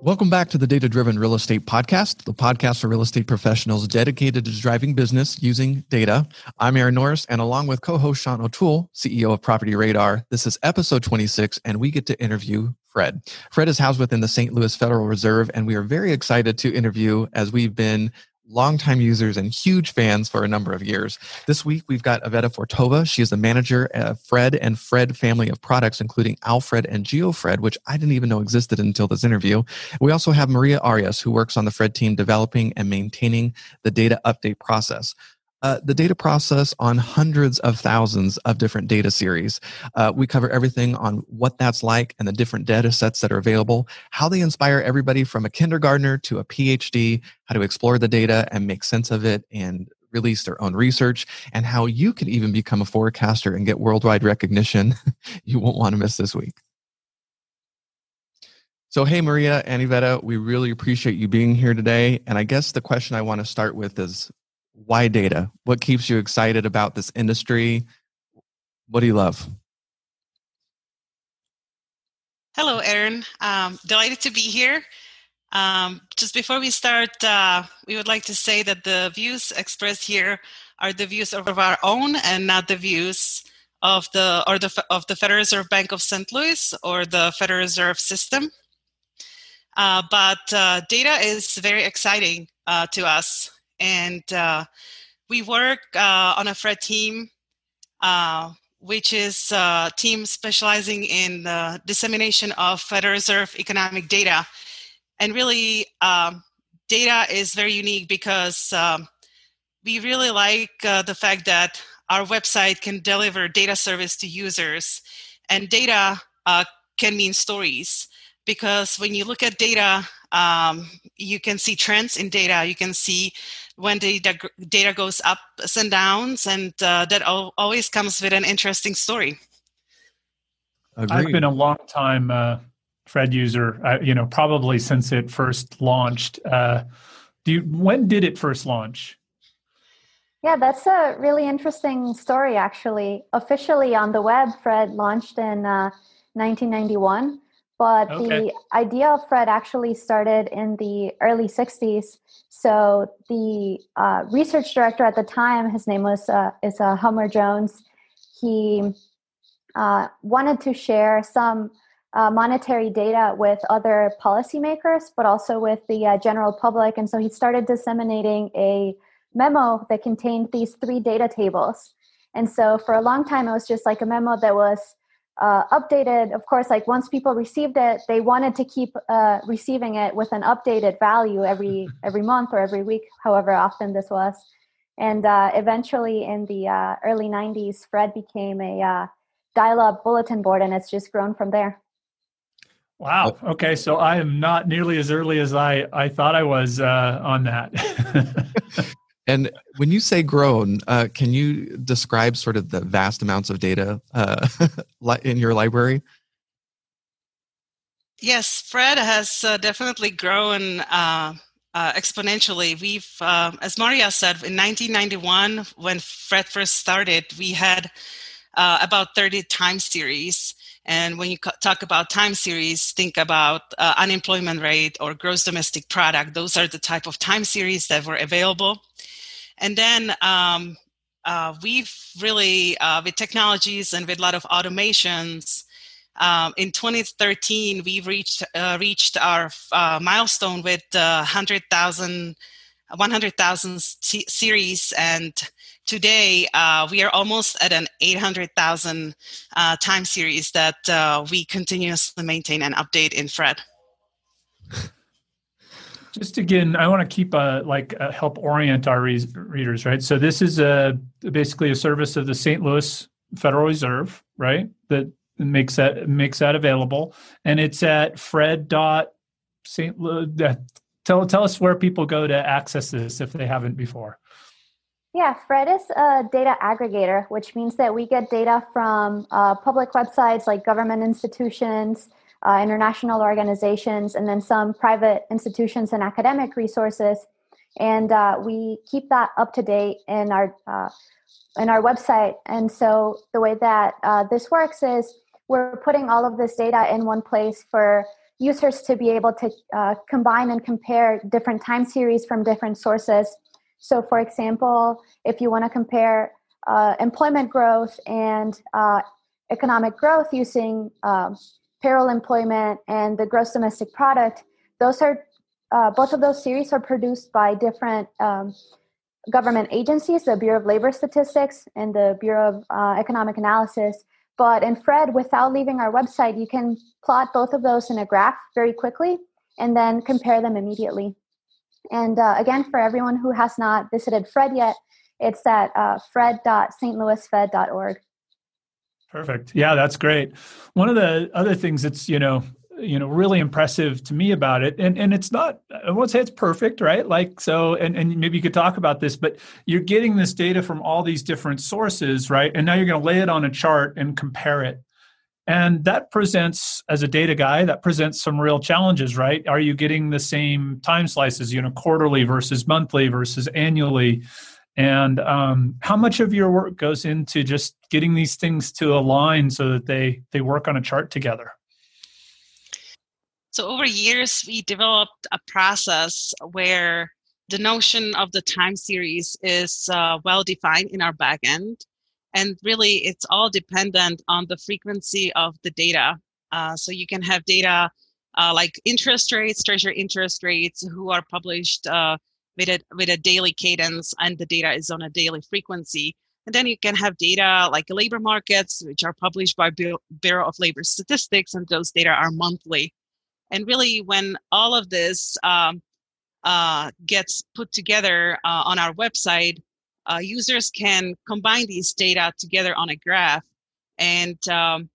Welcome back to the Data Driven Real Estate Podcast, the podcast for real estate professionals dedicated to driving business using data. I'm Aaron Norris, and along with co host Sean O'Toole, CEO of Property Radar, this is episode 26, and we get to interview Fred. Fred is housed within the St. Louis Federal Reserve, and we are very excited to interview as we've been longtime users and huge fans for a number of years. This week, we've got Iveta Fortova. She is the manager of Fred and Fred family of products, including Alfred and GeoFred, which I didn't even know existed until this interview. We also have Maria Arias, who works on the Fred team developing and maintaining the data update process uh, the data process on hundreds of thousands of different data series. Uh, we cover everything on what that's like and the different data sets that are available, how they inspire everybody from a kindergartner to a PhD, how to explore the data and make sense of it and release their own research, and how you can even become a forecaster and get worldwide recognition. you won't want to miss this week. So, hey, Maria and Iveta, we really appreciate you being here today. And I guess the question I want to start with is why data? What keeps you excited about this industry? What do you love? Hello, Aaron. Um, delighted to be here. Um, just before we start, uh, we would like to say that the views expressed here are the views of our own and not the views of the or the of the Federal Reserve Bank of St. Louis or the Federal Reserve System. Uh, but uh, data is very exciting uh, to us and uh, we work uh, on a FRED team, uh, which is a team specializing in the dissemination of Federal Reserve economic data. And really, um, data is very unique because um, we really like uh, the fact that our website can deliver data service to users, and data uh, can mean stories because when you look at data, um, you can see trends in data. You can see when the data goes up and downs, and uh, that always comes with an interesting story. Agreed. I've been a long time uh, Fred user. Uh, you know, probably since it first launched. Uh, do you, when did it first launch? Yeah, that's a really interesting story. Actually, officially on the web, Fred launched in 1991 uh, but okay. the idea of Fred actually started in the early 60s. So the uh, research director at the time, his name was uh, is uh, Homer Jones. He uh, wanted to share some uh, monetary data with other policymakers, but also with the uh, general public. And so he started disseminating a memo that contained these three data tables. And so for a long time, it was just like a memo that was uh, updated. Of course like once people received it they wanted to keep uh, receiving it with an updated value every every month or every week however often this was. And uh, eventually in the uh, early 90s fred became a uh, dial-up bulletin board and it's just grown from there. Wow. Okay so i am not nearly as early as i i thought i was uh, on that And when you say grown, uh, can you describe sort of the vast amounts of data uh, in your library? Yes, Fred has uh, definitely grown uh, uh, exponentially. We've, um, as Maria said, in 1991, when Fred first started, we had uh, about 30 time series. And when you talk about time series, think about uh, unemployment rate or gross domestic product. Those are the type of time series that were available. And then um, uh, we've really, uh, with technologies and with a lot of automations, um, in 2013 we reached uh, reached our uh, milestone with 100,000 100,000 series, and today uh, we are almost at an 800,000 uh, time series that we continuously maintain and update in Fred. Just again, I want to keep a like a help orient our re- readers, right? So this is a basically a service of the St. Louis Federal Reserve, right? That makes that makes that available, and it's at Fred dot St. Louis. Uh, tell tell us where people go to access this if they haven't before. Yeah, Fred is a data aggregator, which means that we get data from uh, public websites like government institutions, uh, international organizations, and then some private institutions and academic resources. And uh, we keep that up to date in our uh, in our website. And so the way that uh, this works is we're putting all of this data in one place for users to be able to uh, combine and compare different time series from different sources. So, for example, if you want to compare uh, employment growth and economic growth using um, payroll employment and the gross domestic product, those are uh, both of those series are produced by different um, government agencies, the Bureau of Labor Statistics and the Bureau of uh, Economic Analysis. But in Fred, without leaving our website, you can plot both of those in a graph very quickly and then compare them immediately. And uh, again, for everyone who has not visited Fred yet, it's at uh, fred.stlouisfed.org. Perfect. Yeah, that's great. One of the other things that's, you know, you know really impressive to me about it and and it's not i won't say it's perfect right? Like so and, and maybe you could talk about this but you're getting this data from all these different sources right? And now you're going to lay it on a chart and compare it. And that presents as a data guy that presents some real challenges right? Are you getting the same time slices you know quarterly versus monthly versus annually and um, how much of your work goes into just getting these things to align so that they they work on a chart together so over years, we developed a process where the notion of the time series is uh, well defined in our backend. And really, it's all dependent on the frequency of the data. Uh, so you can have data uh, like interest rates, treasury interest rates, who are published uh, with a with a daily cadence, and the data is on a daily frequency. And then you can have data like labor markets, which are published by Bureau of Labor Statistics, and those data are monthly. And really, when all of this um, uh, gets put together uh, on our website, uh, users can combine these data together on a graph. And um,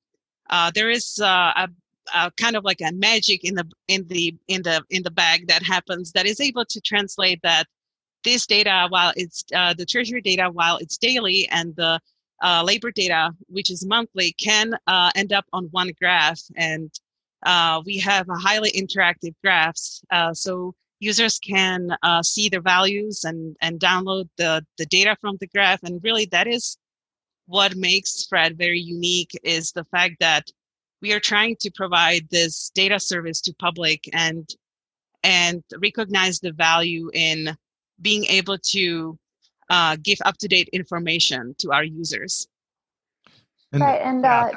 uh, there is uh, a, a, kind of like a magic in the in the in the in the bag that happens that is able to translate that this data while it's uh, the treasury data while it's daily and the labor data which is monthly can end up on one graph and uh, we have a highly interactive graphs, uh, so users can uh, see their values and, and download the, the data from the graph. And really, that is what makes Fred very unique is the fact that we are trying to provide this data service to public and and recognize the value in being able to uh, give up-to-date information to our users. And, right, and uh,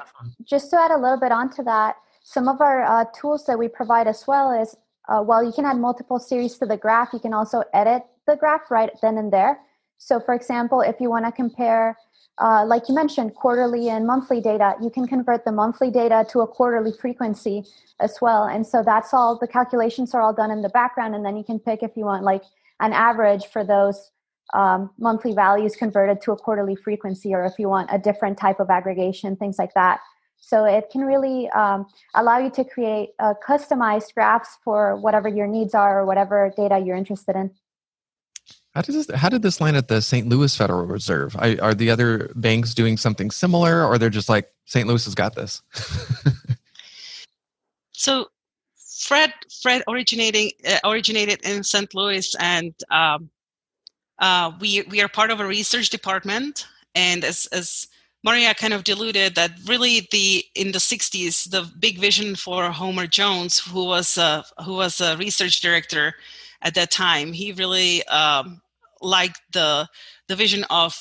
just to add a little bit onto that, some of our uh, tools that we provide as well is uh, while you can add multiple series to the graph, you can also edit the graph right then and there. So, for example, if you want to compare, uh, like you mentioned, quarterly and monthly data, you can convert the monthly data to a quarterly frequency as well. And so that's all the calculations are all done in the background. And then you can pick if you want like an average for those um, monthly values converted to a quarterly frequency, or if you want a different type of aggregation, things like that. So it can really um, allow you to create uh, customized graphs for whatever your needs are or whatever data you're interested in. How did this, how did this land at the St. Louis Federal Reserve? I, are the other banks doing something similar, or they're just like St. Louis has got this? so, Fred Fred originating uh, originated in St. Louis, and um, uh, we we are part of a research department. And as as Maria kind of deluded that really the in the 60s the big vision for Homer Jones, who was a, who was a research director at that time, he really um, liked the the vision of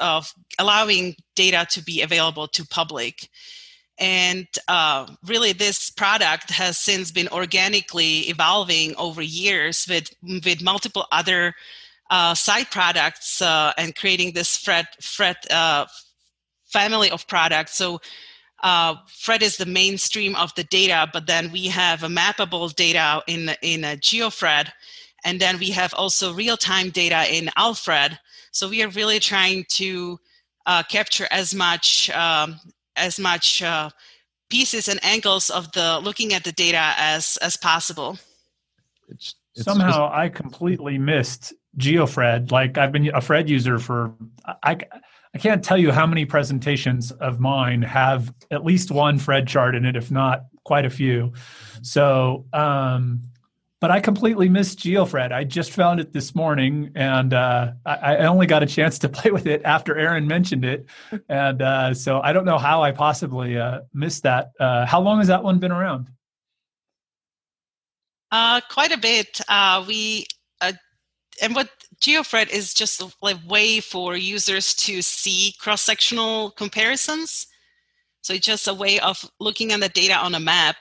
of allowing data to be available to public. And uh, really, this product has since been organically evolving over years with with multiple other uh, side products uh, and creating this Fred Fred uh, family of products. So uh, Fred is the mainstream of the data, but then we have a mappable data in in a GeoFred, and then we have also real-time data in Alfred. So we are really trying to uh, capture as much um, as much uh, pieces and angles of the looking at the data as as possible. It's, it's Somehow, just... I completely missed GeoFred. Like I've been a Fred user for I I can't tell you how many presentations of mine have at least one Fred chart in it, if not quite a few. So, um, but I completely missed GeoFred. I just found it this morning, and uh, I, I, only got a chance to play with it after Aaron mentioned it, and uh, so I don't know how I possibly uh, missed that. Uh, how long has that one been around? Uh, quite a bit. Uh, we and what GeoFred is just a way for users to see cross-sectional comparisons. So it's just a way of looking at the data on a map.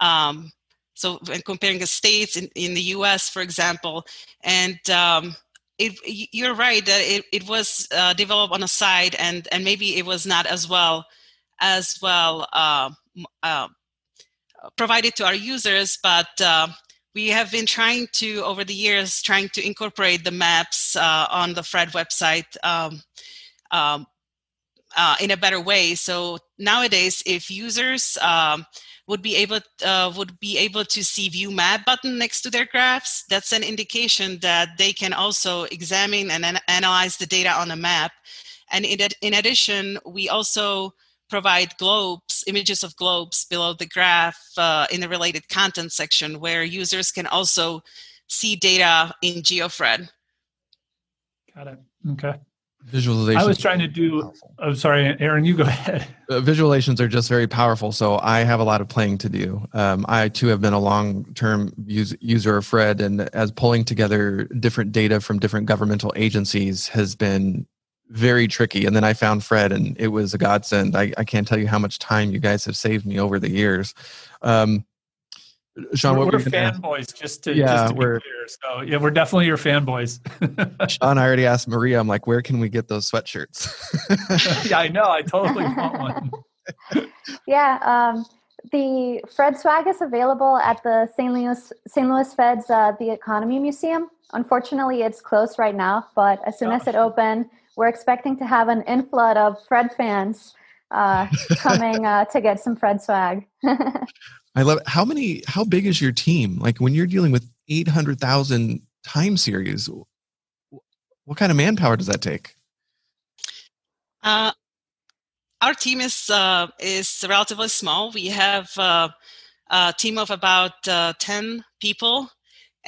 Um, so when comparing the states in, in the U.S., for example, and um, it, you're right that it, it was uh, developed on a side, and and maybe it was not as well as well uh, uh, provided to our users, but uh, we have been trying to over the years trying to incorporate the maps uh, on the Fred website um, um, uh, in a better way. So nowadays, if users um, would be able uh, would be able to see view map button next to their graphs, that's an indication that they can also examine and an- analyze the data on the map. And in, ad- in addition, we also provide globes, images of globes below the graph uh, in the related content section where users can also see data in GeoFred. Got it. Okay. Visualization. I was trying to do. I'm oh, sorry, Aaron. You go ahead. Uh, visualizations are just very powerful, so I have a lot of playing to do. Um, I too have been a long-term use, user of Fred, and as pulling together different data from different governmental agencies has been very tricky. And then I found Fred, and it was a godsend. I, I can't tell you how much time you guys have saved me over the years. Um, Sean, we're, what we're fanboys, just to, yeah, just to we're, clear. So yeah, we're definitely your fanboys. Sean, I already asked Maria. I'm like, where can we get those sweatshirts? yeah, I know. I totally want one. yeah, um, the Fred swag is available at the St. Louis St. Louis Fed's uh, the Economy Museum. Unfortunately, it's closed right now, but as soon as it opens, we're expecting to have an influx of Fred fans uh, coming uh, to get some Fred swag. I love it. how many. How big is your team? Like when you're dealing with eight hundred thousand time series, what kind of manpower does that take? Uh, our team is uh, is relatively small. We have uh, a team of about uh, ten people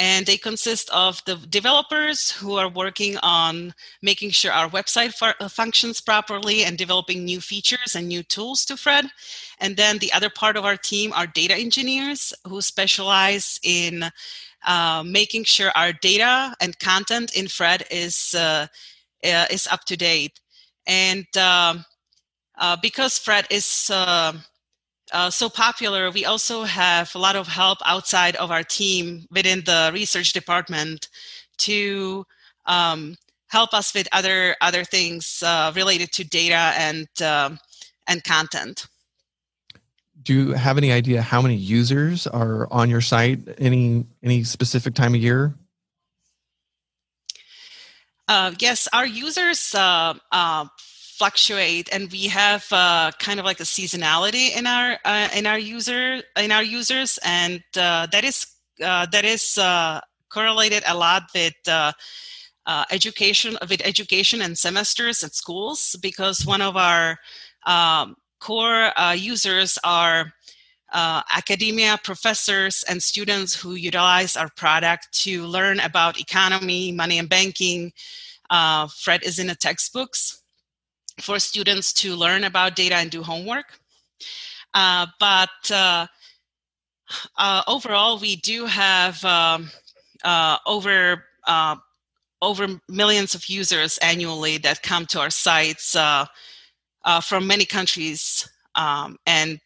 and they consist of the developers who are working on making sure our website fu- functions properly and developing new features and new tools to Fred. And then the other part of our team are data engineers who specialize in uh, making sure our data and content in Fred is uh, uh, is up to date. And um, uh, because Fred is uh, so popular, we also have a lot of help outside of our team within the research department to um, help us with other other things uh, related to data and uh, and content. Do you have any idea how many users are on your site? Any any specific time of year? Uh, yes, our users uh, uh, fluctuate and we have uh, kind of like a seasonality in our uh, in our user in our users and uh, that is uh, that is uh, correlated a lot with uh, education with education and semesters at schools because one of our um, core users are academia professors and students who utilize our product to learn about economy money and banking. Fred is in the textbooks for students to learn about data and do homework. Uh, but uh, uh, overall, we do have um, uh, over uh, over millions of users annually that come to our sites uh, from many countries um, and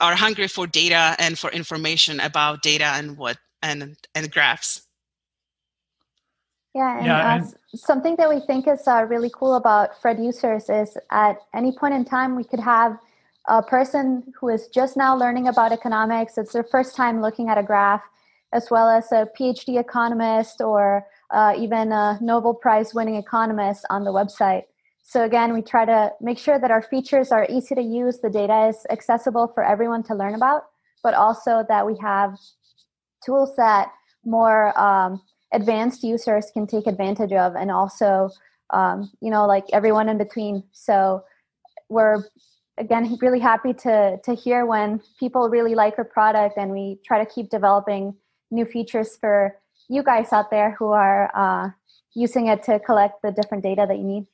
are hungry for data and for information about data and what and and graphs. Yeah, and, yeah, and something that we think is uh, really cool about Fred users is at any point in time we could have a person who is just now learning about economics. It's their first time looking at a graph, as well as a PhD economist or uh, even a Nobel Prize winning economist on the website. So again, we try to make sure that our features are easy to use, the data is accessible for everyone to learn about, but also that we have tools that more um, advanced users can take advantage of and also um, you know like everyone in between. So we're again really happy to to hear when people really like our product and we try to keep developing new features for you guys out there who are uh, using it to collect the different data that you need.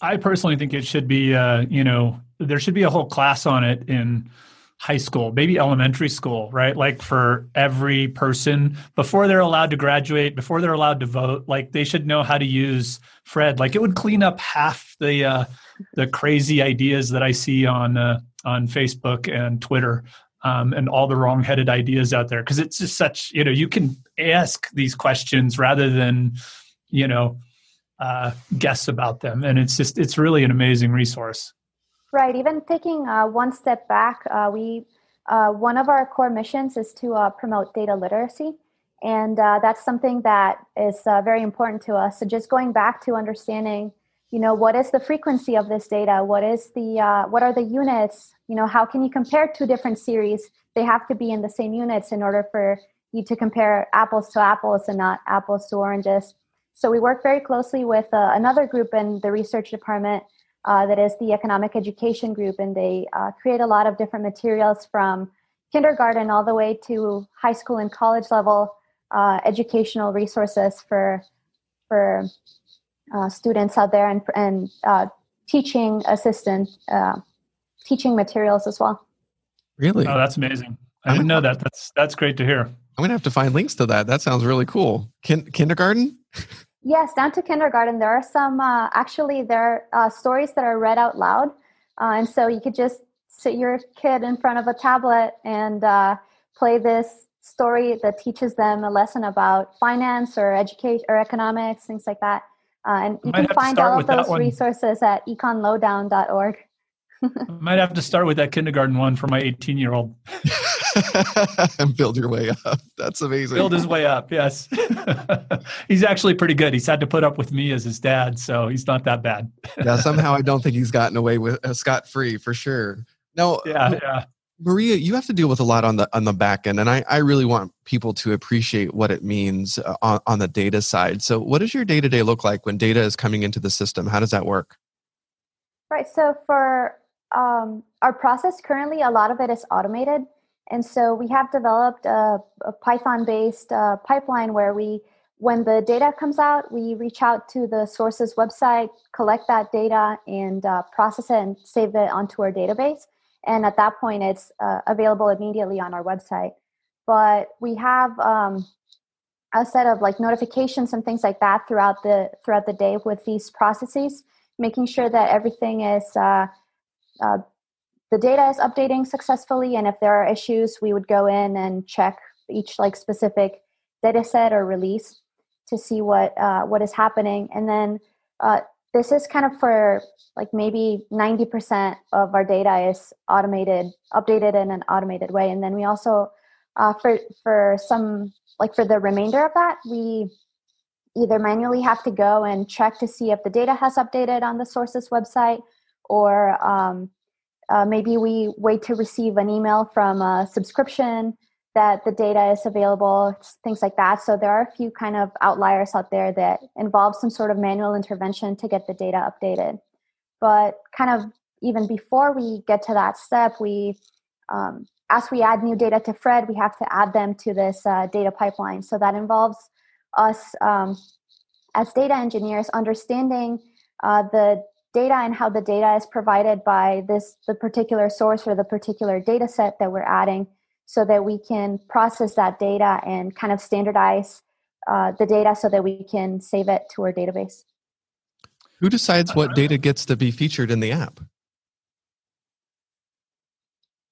I personally think it should be uh, you know there should be a whole class on it in high school, maybe elementary school, right? Like for every person before they're allowed to graduate, before they're allowed to vote, like they should know how to use Fred. Like it would clean up half the uh, the crazy ideas that I see on uh, on Facebook and Twitter. Um, and all the wrong-headed ideas out there because it's just such you know you can ask these questions rather than you know uh, guess about them and it's just it's really an amazing resource Right. Even taking uh, one step back, uh, we uh, one of our core missions is to uh, promote data literacy, and uh, that's something that is uh, very important to us. So just going back to understanding, you know, what is the frequency of this data? What is the what are the units? You know, how can you compare two different series? They have to be in the same units in order for you to compare apples to apples and not apples to oranges. So we work very closely with another group in the research department uh, that is the economic education group, and they uh, create a lot of different materials from kindergarten all the way to high school and college level uh, educational resources for for uh, students out there and, and uh, teaching assistant uh, teaching materials as well. Really? Oh, that's amazing! I didn't know that. That's that's great to hear. I'm gonna have to find links to that. That sounds really cool. Kin- kindergarten. Yes, down to kindergarten. There are some, uh, actually, there are uh, stories that are read out loud. Uh, and so you could just sit your kid in front of a tablet and uh, play this story that teaches them a lesson about finance or education or economics, things like that. Uh, and you can find all of those resources at econlowdown.org. might have to start with that kindergarten one for my 18 year old. and build your way up. That's amazing. Build his way up, yes. he's actually pretty good. He's had to put up with me as his dad, so he's not that bad. yeah, somehow I don't think he's gotten away with uh, scot free for sure. No, yeah, yeah. Maria, you have to deal with a lot on the on the back end, and I, I really want people to appreciate what it means uh, on, on the data side. So, what does your day to day look like when data is coming into the system? How does that work? Right. So, for um, our process currently, a lot of it is automated. And so we have developed a, a Python based uh, pipeline where we, when the data comes out, we reach out to the source's website, collect that data, and uh, process it and save it onto our database. And at that point, it's uh, available immediately on our website. But we have um, a set of like notifications and things like that throughout the throughout the day with these processes, making sure that everything is uh, the data is updating successfully and if there are issues we would go in and check each like specific data set or release to see what uh, what is happening. And then uh, this is kind of for like maybe 90% of our data is automated updated in an automated way. And then we also uh, for for some like for the remainder of that we either manually have to go and check to see if the data has updated on the sources website or um, uh, maybe we wait to receive an email from a subscription that the data is available, things like that. So there are a few kind of outliers out there that involve some sort of manual intervention to get the data updated. But kind of even before we get to that step, we um, as we add new data to Fred, we have to add them to this uh, data pipeline. So that involves us um, as data engineers understanding uh, the data and how the data is provided by this the particular source or the particular data set that we're adding so that we can process that data and kind of standardize uh, the data so that we can save it to our database. Who decides what data gets to be featured in the app?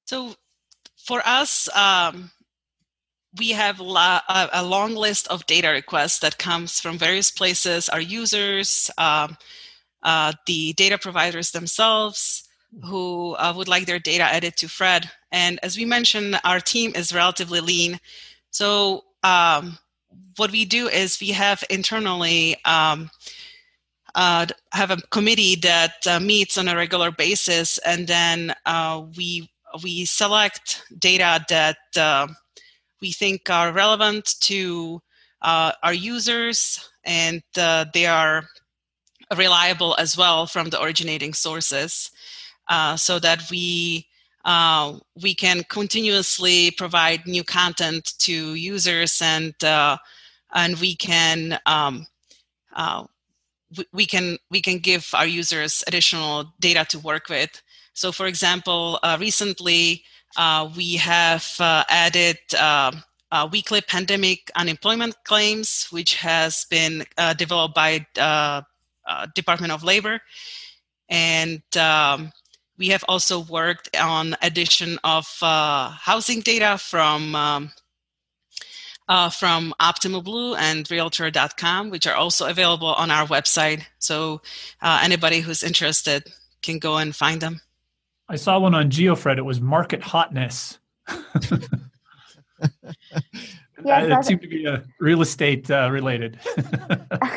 So for us um, we have a long list of data requests that comes from various places our users um, uh, the data providers themselves who uh, would like their data added to Fred. And as we mentioned, our team is relatively lean. So um, what we do is we have internally um, uh, have a committee that uh, meets on a regular basis, and then uh, we we select data that uh, we think are relevant to our users, and they are reliable as well from the originating sources uh, so that we uh, we can continuously provide new content to users and uh, and we can um, uh, we, we, can we can give our users additional data to work with. So for example uh, recently Uh, we have uh, added um, weekly pandemic unemployment claims, which has been uh, developed by uh, Department of Labor, and um, we have also worked on addition of housing data from um, uh, from Optimal Blue and Realtor.com, which are also available on our website. So uh, anybody who's interested can go and find them. I saw one on GeoFred. It was market hotness. yes, it seemed to be a real estate uh, related.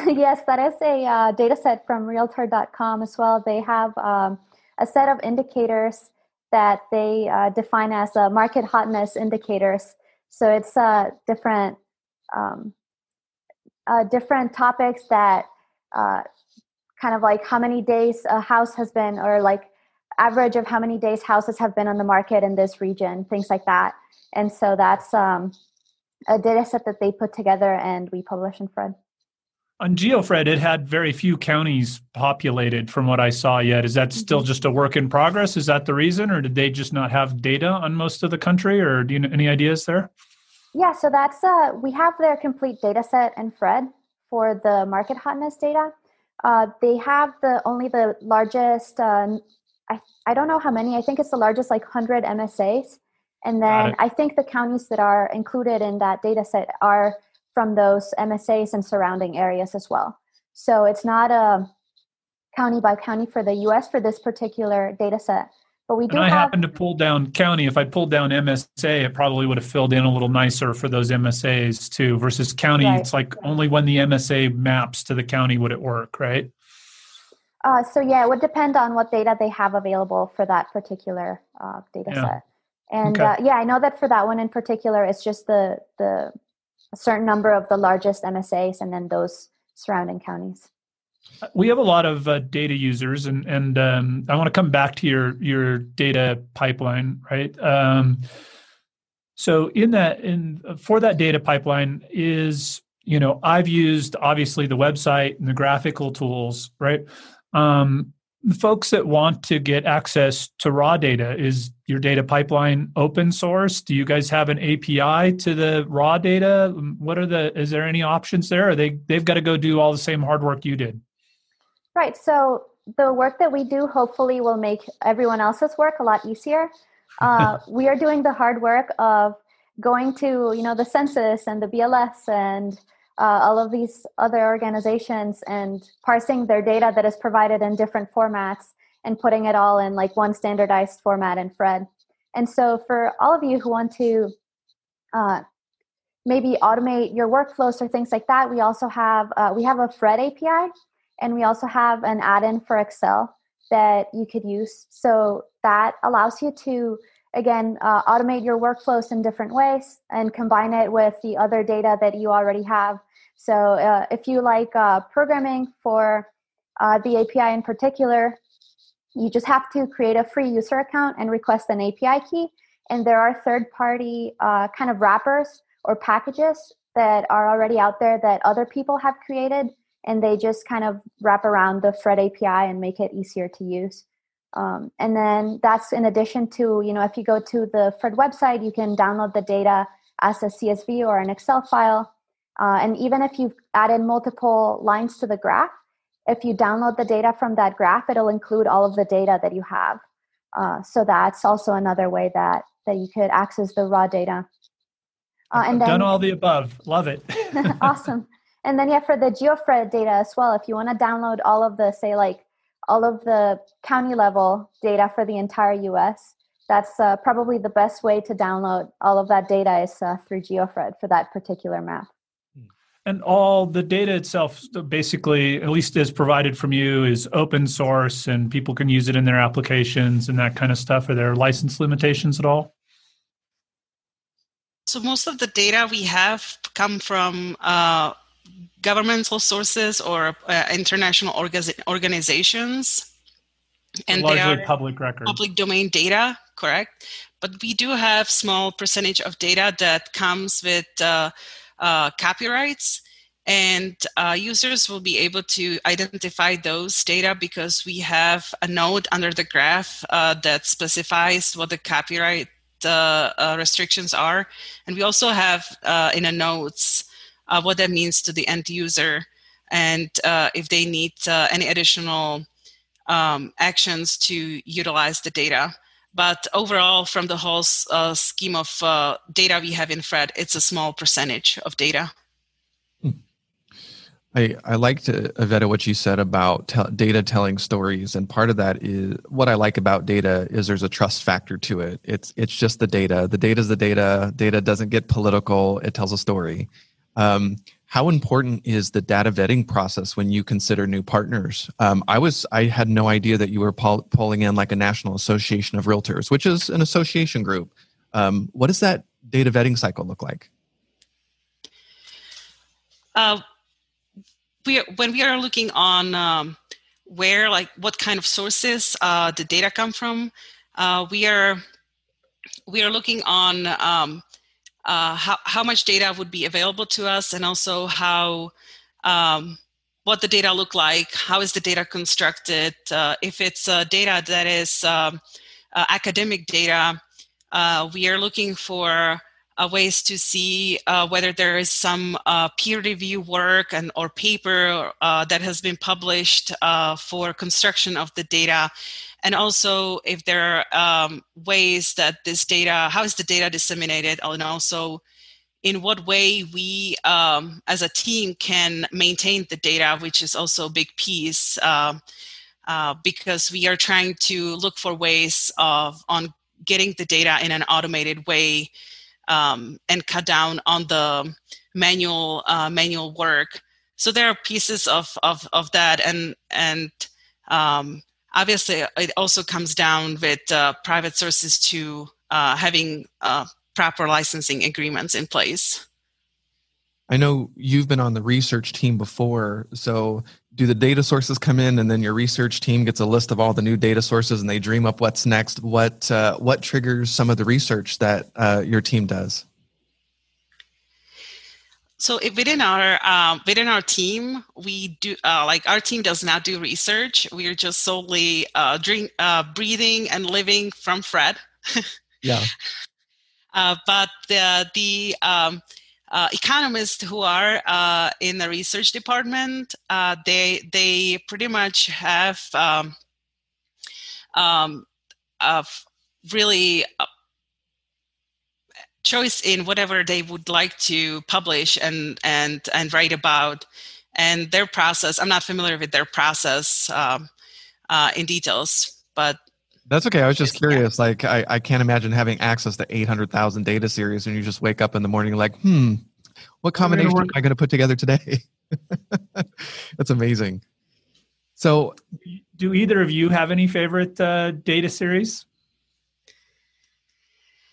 yes, that is a uh, data set from Realtor.com as well. They have um, a set of indicators that they uh, define as uh, market hotness indicators so it's uh, different um, uh, different topics that uh, kind of like how many days a house has been, or like average of how many days houses have been on the market in this region, things like that. And so that's um, a data set that they put together and we publish in Fred. On GeoFred, it had very few counties populated from what I saw yet. Is that still mm-hmm. just a work in progress? Is that the reason, or did they just not have data on most of the country, or do you know any ideas there? Yeah, so that's uh, we have their complete data set in Fred for the market hotness data. Uh, they have the only the largest. Uh, I I don't know how many. I think it's the largest, like hundred MSAs, and then I think the counties that are included in that data set are from those MSAs and surrounding areas as well. So it's not a county by county for the U.S. for this particular data set. But we do. And I have, happened to pull down county. If I pulled down MSA, it probably would have filled in a little nicer for those MSAs too. Versus county, right. it's like only when the MSA maps to the county would it work, right? Uh, so yeah, it would depend on what data they have available for that particular uh, data yeah. set. And okay. uh, yeah, I know that for that one in particular, it's just the the a certain number of the largest MSAs and then those surrounding counties. We have a lot of uh, data users, and and um, I want to come back to your your data pipeline, right? Um, so in that in for that data pipeline is you know I've used obviously the website and the graphical tools, right? Um, the folks that want to get access to raw data is your data pipeline open source? Do you guys have an api to the raw data? What are the is there any options there? Or they they've got to go do all the same hard work you did. Right so the work that we do hopefully will make everyone else's work a lot easier. Uh, we are doing the hard work of going to you know the census and the bls and uh, all of these other organizations and parsing their data that is provided in different formats and putting it all in like one standardized format in Fred. And so, for all of you who want to uh, maybe automate your workflows or things like that, we also have uh, we have a Fred API, and we also have an add-in for Excel that you could use. So that allows you to again uh, automate your workflows in different ways and combine it with the other data that you already have so uh, if you like uh, programming for uh, the API in particular, you just have to create a free user account and request an API key. And there are third party uh, kind of wrappers or packages that are already out there that other people have created. And they just kind of wrap around the Fred API and make it easier to use. Um, and then that's in addition to, you know, if you go to the Fred website, you can download the data as a CSV or an Excel file uh, and even if you've added multiple lines to the graph, if you download the data from that graph, it'll include all of the data that you have. Uh, so that's also another way that that you could access the raw data. Uh, and then, done all the above. Love it. awesome. And then yeah, for the GeoFred data as well, if you want to download all of the say like all of the county level data for the entire U.S., that's uh, probably the best way to download all of that data is uh, through GeoFred for that particular map. And all the data itself, basically, at least is provided from you, is open source and people can use it in their applications and that kind of stuff. Are there license limitations at all? So, most of the data we have come from uh, governmental sources or uh, international orga- organizations. And largely they are public record. Public domain data, correct? But we do have small percentage of data that comes with uh, uh, copyrights and uh, users will be able to identify those data because we have a node under the graph uh, that specifies what the copyright uh, uh, restrictions are. And we also have uh, in a notes uh, what that means to the end user and if they need any additional um, actions to utilize the data. But overall, from the whole uh, scheme of uh, data we have in FRED, it's a small percentage of data. Hmm. I, I liked, uh, to Iveta what you said about te- data telling stories, and part of that is what I like about data is there's a trust factor to it. It's it's just the data. The data is the data. Data doesn't get political. It tells a story. Um, how important is the data vetting process when you consider new partners? Um, I was I had no idea that you were pull, pulling in like a National Association of Realtors, which is an association group. Um, what does that data vetting cycle look like? Uh, we when we are looking on um, where like what kind of sources uh, the data come from, uh, we are we are looking on um, uh, how how much data would be available to us, and also how um, what the data look like, how is the data constructed. Uh, if it's data that is um, uh, academic data, uh, we are looking for uh, ways to see uh, whether there is some uh, peer review work and or paper uh, that has been published uh, for construction of the data and also if there are um, ways that this data how is the data disseminated and also in what way we um, as a team can maintain the data which is also a big piece um, uh, because we are trying to look for ways of on getting the data in an automated way um, and cut down on the manual uh, manual work. So there are pieces of of, of that, and and um, obviously it also comes down with uh, private sources to uh, having uh, proper licensing agreements in place. I know you've been on the research team before, so do the data sources come in and then your research team gets a list of all the new data sources and they dream up what's next what uh, what triggers some of the research that uh, your team does so within our um, within our team we do uh, like our team does not do research. We are just solely uh, drink, uh, breathing and living from fred. Yeah. Uh, but the the um, uh, economists who are uh, in the research department, uh, they they pretty much have um, um, really uh, choice in whatever they would like to publish and and and write about, and their process. I'm not familiar with their process um, uh, in details, but that's okay. I was just curious. Yeah. Like, I, I can't imagine having access to 800,000 data series and you just wake up in the morning like, hmm, what combination am I going to put together today? That's amazing. So, do either of you have any favorite uh, data series?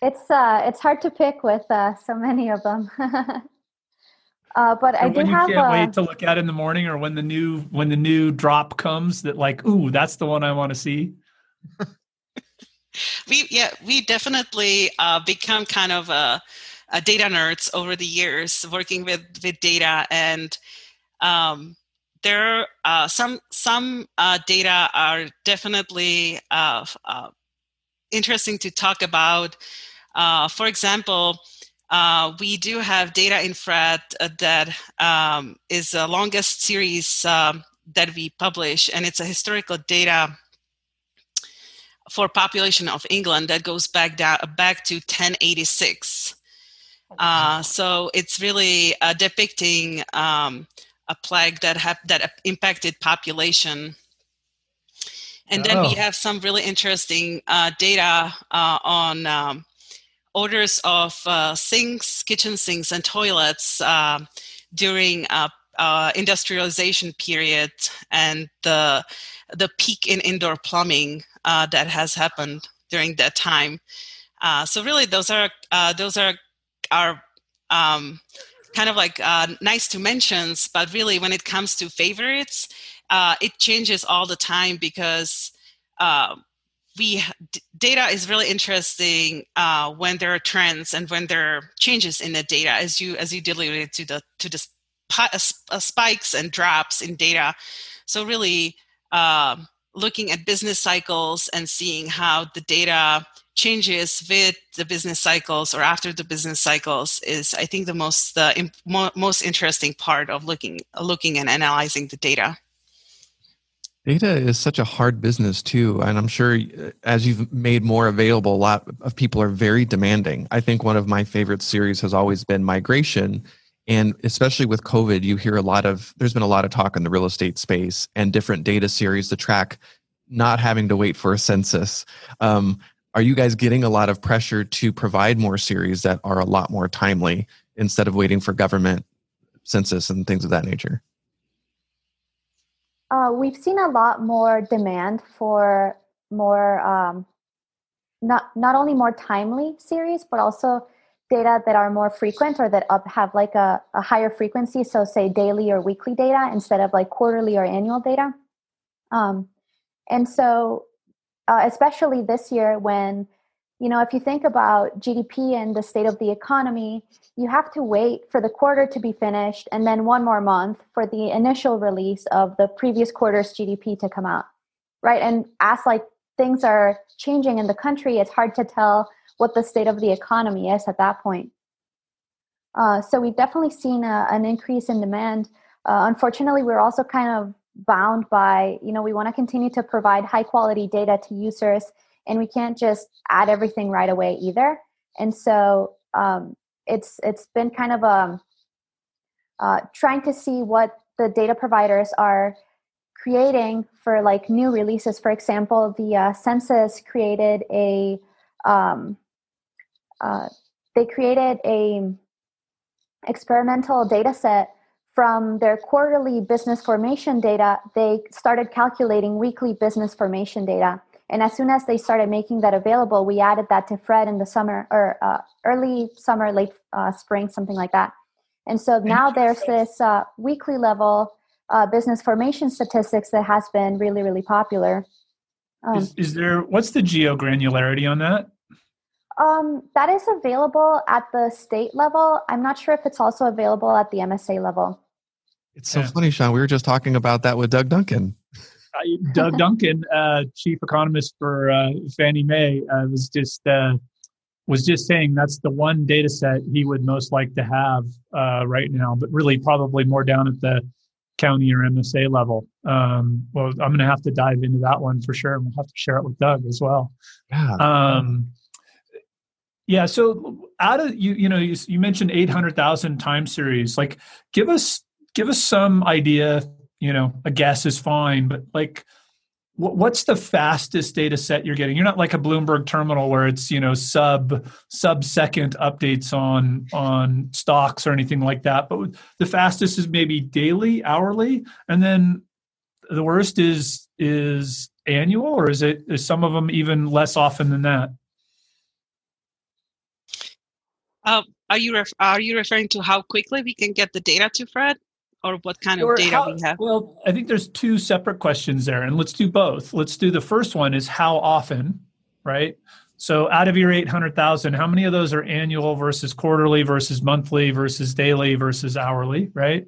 It's uh, it's hard to pick with uh, so many of them. uh, but I do you have. Can't wait to look at in the morning, or when the new when the new drop comes, that like, ooh, that's the one I want to see we yeah we definitely uh, become kind of a, a, data nerds over the years working with with data and um, there are uh, some some uh, data are definitely uh, uh, interesting to talk about uh, for example we do have data in FRED that um, is the longest series um, that we publish and it's a historical data for population of England that goes back down back to 1086. Uh, so it's really uh, depicting um, a plague that ha- that impacted population. And then oh. we have some really interesting uh, data uh, on um, orders of uh, sinks, kitchen sinks, and toilets um, during uh, industrialization period and the the peak in indoor plumbing uh, that has happened during that time. Uh, so really, those are uh, those are are um, kind of like uh, nice to mentions, but really, when it comes to favorites, uh, it changes all the time because uh, we d- data is really interesting uh, when there are trends and when there are changes in the data. As you as you alluded to the to the sp- spikes and drops in data. So really um, looking at business cycles and seeing how the data changes with the business cycles or after the business cycles is i think the most uh, imp- mo- most interesting part of looking looking and analyzing the data data is such a hard business too and i'm sure uh, as you've made more available a lot of people are very demanding i think one of my favorite series has always been migration and especially with covid you hear a lot of there's been a lot of talk in the real estate space and different data series to track not having to wait for a census um, are you guys getting a lot of pressure to provide more series that are a lot more timely instead of waiting for government census and things of that nature? Uh, we've seen a lot more demand for more um, not not only more timely series, but also data that are more frequent or that up have like a, a higher frequency. So say daily or weekly data instead of like quarterly or annual data. Um, and so uh, especially this year when you know if you think about gdp and the state of the economy you have to wait for the quarter to be finished and then one more month for the initial release of the previous quarter's gdp to come out right? And as like things are changing in the country it's hard to tell what the state of the economy is at that point. Uh, so we've definitely seen a, an increase in demand. Uh, unfortunately we're also kind of bound by you know we want to continue to provide high quality data to users and we can't just add everything right away either. And so um, it's it's been kind of a um, uh, trying to see what the data providers are creating for like new releases. For example the uh, census created a um, uh, they created a experimental data set from their quarterly business formation data, they started calculating weekly business formation data. And as soon as they started making that available, we added that to Fred in the summer or uh, early summer, late uh, spring, something like that. And so now there's this uh, weekly level uh, business formation statistics that has been really, really popular. Um, is, is, there what's the geo granularity on that? Um, that is available at the state level. I'm not sure if it's also available at the MSA level. It's so yeah. funny, Sean. We were just talking about that with Doug Duncan. Doug Duncan, uh, chief economist for uh, Fannie Mae, uh, was just uh, was just saying that's the one data set he would most like to have uh, right now, but really probably more down at the county or MSA level. Um, well, I'm going to have to dive into that one for sure, and we'll have to share it with Doug as well. Yeah. Um, yeah. So out of you, you know, you, you mentioned 800,000 time series. Like, give us give us some idea you know a guess is fine but like what's the fastest data set you're getting? You're not like a bloomberg terminal where it's you know sub sub second updates on on stocks or anything like that but the fastest is maybe daily hourly and then the worst is is annual or is it is some of them even less often than that? Uh, are you ref- are you referring to how quickly we can get the data to fred or what kind of or data how, we have? Well, I think there's two separate questions there, and let's do both. Let's do the first one is how often, right? So out of your 800,000, how many of those are annual versus quarterly versus monthly versus daily versus hourly, right?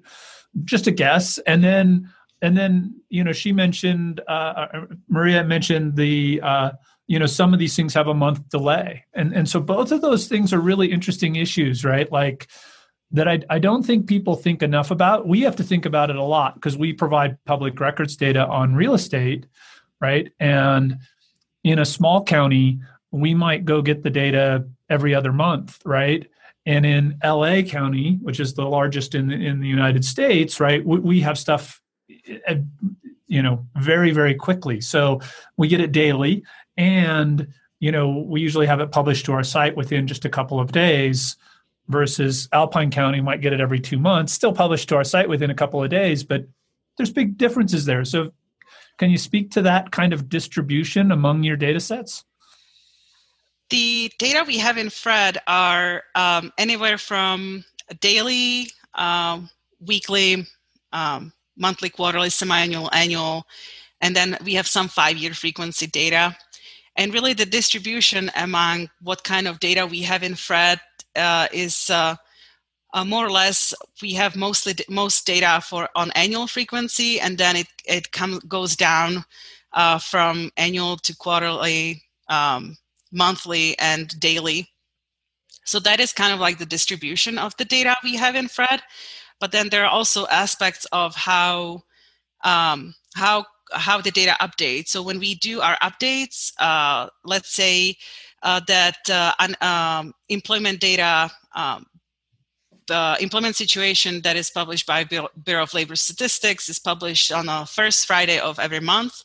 Just a guess. And then and then you know she mentioned uh, uh, Maria mentioned the uh, you know some of these things have a month delay, and and so both of those things are really interesting issues, right? Like that I, I don't think people think enough about. We have to think about it a lot because we provide public records data on real estate, right? And in a small county, we might go get the data every other month, right? And in LA County, which is the largest in in the United States, right, we, we have stuff, uh, you know, very very quickly. So we get it daily, and you know we usually have it published to our site within just a couple of days versus Alpine County might get it every two months, still published to our site within a couple of days, but there's big differences there. So, can you speak to that kind of distribution among your data sets? The data we have in Fred are um, anywhere from daily, um, weekly, um, monthly, quarterly, semi-annual, annual, and then we have some five-year frequency data. And really, the distribution among what kind of data we have in Fred uh, is uh, uh, more or less we have mostly most data for on annual frequency, and then it it comes goes down uh, from annual to quarterly, um, monthly, and daily. So that is kind of like the distribution of the data we have in FRED. But then there are also aspects of how um, how how the data updates. So when we do our updates, uh, let's say that uh, an, um, employment data, um, the employment situation that is published by Bureau of Labor Statistics is published on the first Friday of every month,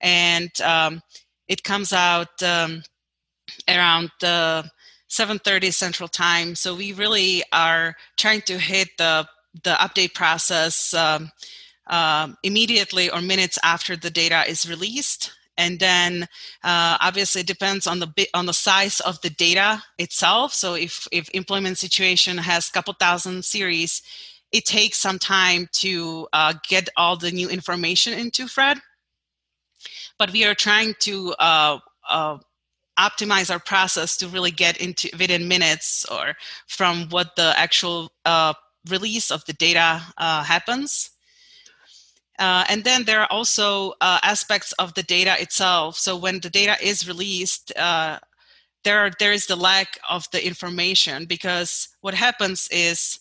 and um, it comes out um, around 7:30 Central Time. So we really are trying to hit the the update process um, um, immediately or minutes after the data is released and then uh, obviously it depends on the on the size of the data itself. So if if employment situation has a couple thousand series it takes some time to uh, get all the new information into fred. But we are trying to uh, uh optimize our process to really get into within minutes or from what the actual uh, release of the data uh, happens uh, and then there are also uh, aspects of the data itself. So when the data is released, uh, there are, there is the lack of the information because what happens is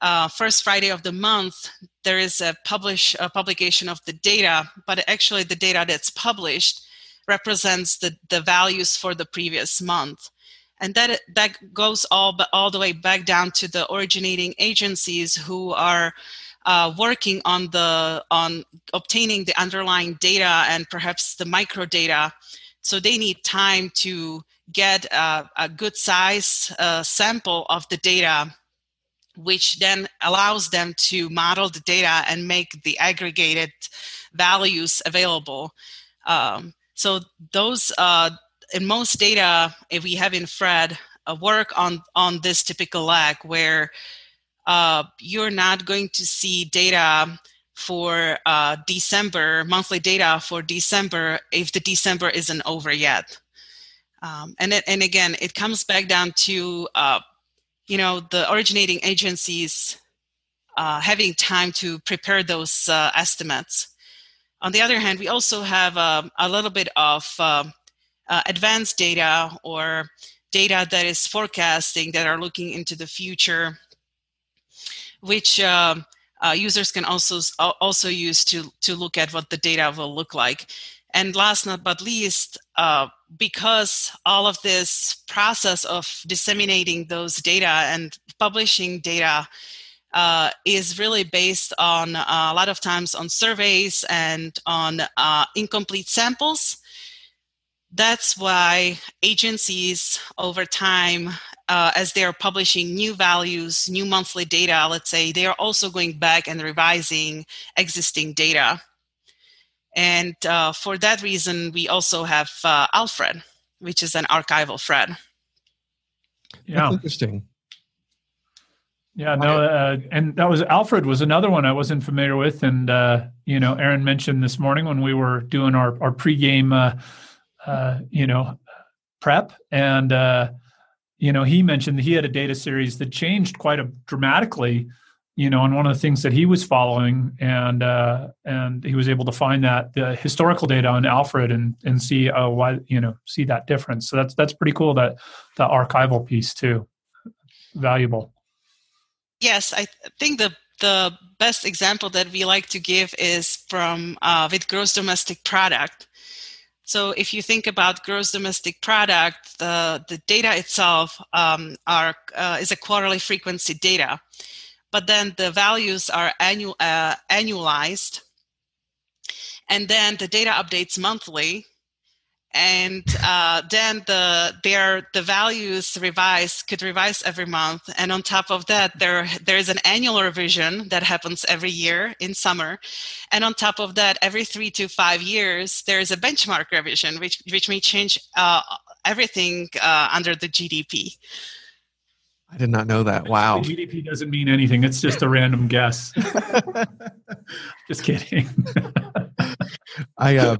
uh, first Friday of the month there is a publish a publication of the data, but actually the data that's published represents the, the values for the previous month and that that goes all all the way back down to the originating agencies who are uh, working on the on obtaining the underlying data and perhaps the micro data so they need time to get a, a good size uh, sample of the data which then allows them to model the data and make the aggregated values available. Um, so those uh, in most data if we have in fred uh, work on on this typical lag where uh, you're not going to see data for uh, December, monthly data for December, if the December isn't over yet. Um, and, it, and again, it comes back down to, uh, you know, the originating agencies uh, having time to prepare those uh, estimates. On the other hand, we also have um, a little bit of um, uh, advanced data or data that is forecasting that are looking into the future which um, uh, users can also also use to to look at what the data will look like. And last not but least, uh, because all of this process of disseminating those data and publishing data uh, is really based on uh, a lot of times on surveys and on uh, incomplete samples. That's why agencies over time uh, as they're publishing new values, new monthly data, let's say, they are also going back and revising existing data. And uh, for that reason, we also have uh, Alfred, which is an archival Fred. Yeah, That's interesting. Yeah, no, uh, and that was Alfred was another one I wasn't familiar with, and uh, you know, Aaron mentioned this morning when we were doing our our pregame, uh, uh, you know, prep, and uh, you know, he mentioned that he had a data series that changed quite a, dramatically, you know, and one of the things that he was following and uh, and he was able to find that the historical data on Alfred and and see uh, why you know see that difference. So that's that's pretty cool that the archival piece too, valuable. Yes, I think the the best example that we like to give is from uh, with gross domestic product so if you think about gross domestic product, the, the data itself um, are, uh, is a quarterly frequency data, but then the values are annual, uh, annualized, and then the data updates monthly, and uh, then the their the values revised could revise every month and on top of that there there is an annual revision that happens every year in summer and on top of that every three to five years there is a benchmark revision which which may change uh, everything uh, under the gdp I did not know that. Wow. The GDP doesn't mean anything. It's just a random guess. just kidding. I uh,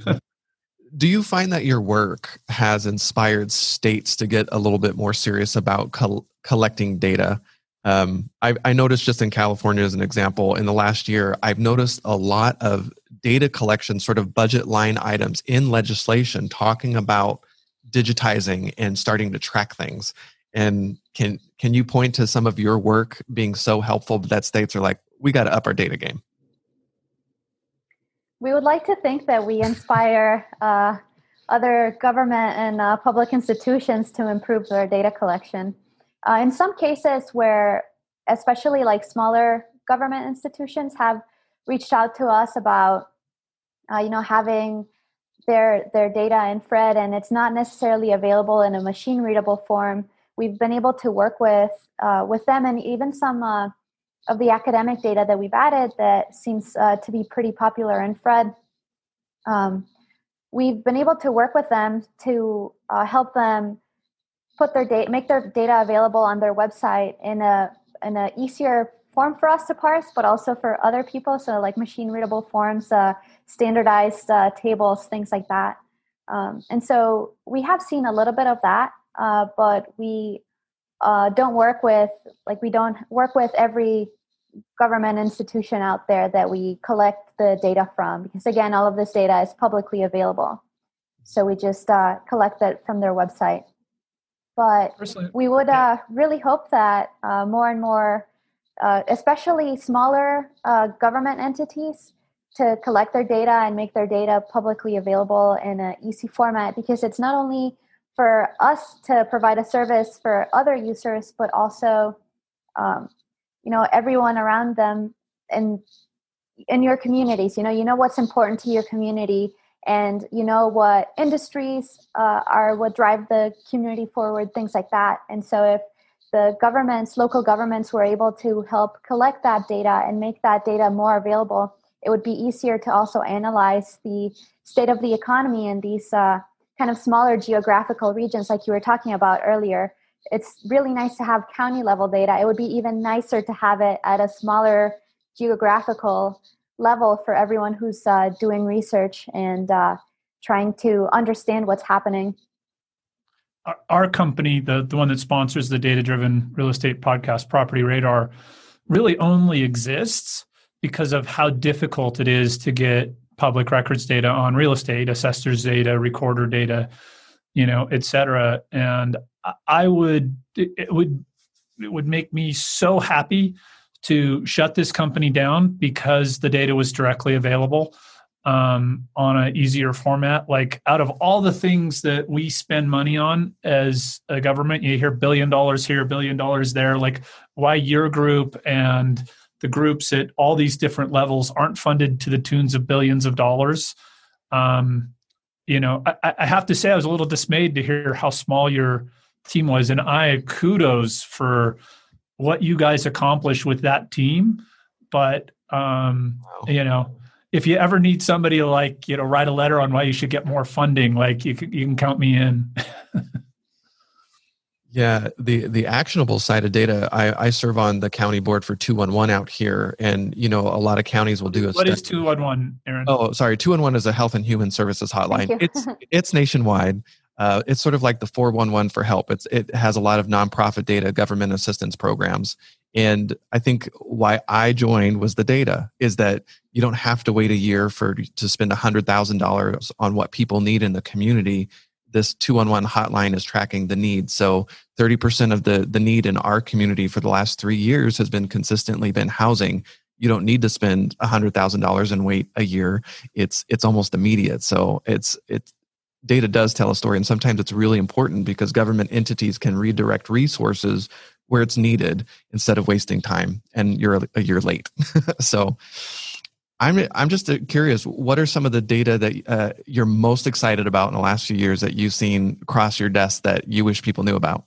do you find that your work has inspired states to get a little bit more serious about col- collecting data? Um, I, I noticed just in California, as an example, in the last year, I've noticed a lot of data collection, sort of budget line items in legislation talking about digitizing and starting to track things. And can can you point to some of your work being so helpful that states are like, we got to up our data game? We would like to think that we inspire uh, other government and uh, public institutions to improve their data collection. Uh, in some cases, where especially like smaller government institutions have reached out to us about, uh, you know, having their their data in FRED and it's not necessarily available in a machine readable form. We've been able to work with uh, with them and even some uh, of the academic data that we've added that seems uh, to be pretty popular in FRED. Um, we've been able to work with them to uh, help them put their data, make their data available on their website in a in a easier form for us to parse, but also for other people. So like machine readable forms, uh, standardized uh, tables, things like that. Um, and so we have seen a little bit of that, uh, but we uh, don't work with like we don't work with every government institution out there that we collect the data from because again all of this data is publicly available. So we just uh, collect it from their website. But Personally, we would uh, really hope that uh, more and more uh, especially smaller uh, government entities to collect their data and make their data publicly available in an easy format because it's not only for us to provide a service for other users but also um, you know everyone around them and in your communities. You know you know what's important to your community and you know what industries uh, are what drive the community forward things like that. And so if the governments local governments were able to help collect that data and make that data more available it would be easier to also analyze the state of the economy in these uh, kind of smaller geographical regions like you were talking about earlier it's really nice to have county level data. It would be even nicer to have it at a smaller geographical level for everyone who's uh, doing research and uh, trying to understand what's happening. Our company, the, the one that sponsors the data driven real estate podcast, Property Radar, really only exists because of how difficult it is to get public records data on real estate, assessor's data, recorder data, you know, et cetera. And I would it would it would make me so happy to shut this company down because the data was directly available um, on an easier format. Like out of all the things that we spend money on as a government, you hear billion dollars here, billion dollars there. Like why your group and the groups at all these different levels aren't funded to the tunes of billions of dollars. Um, you know, I, I have to say I was a little dismayed to hear how small your team was. And I kudos for what you guys accomplished with that team. But um, wow. you know, if you ever need somebody to like, you know, write a letter on why you should get more funding, like you can, you can count me in. yeah, the the actionable side of data, I, I serve on the county board for two one one out here, and you know a lot of counties will do a. What is two one one, Aaron? Oh, sorry, two one one is a health and human services hotline. It's it's nationwide. Uh, it's sort of like the 411 for help. It's, it has a lot of nonprofit data, government assistance programs. And I think why I joined was the data is that you don't have to wait a year for to spend $100,000 on what people need in the community. This 211 hotline is tracking the need. So 30% of the, the need in our community for the last three years has been consistently been housing you don't need to spend $100,000 and wait a year. It's it's almost immediate. So it's it's data does tell a story and sometimes it's really important because government entities can redirect resources where it's needed instead of wasting time and you're a year late so i'm i'm just uh, curious what are some of the data that uh, you're most excited about in the last few years that you've seen cross your desk that you wish people knew about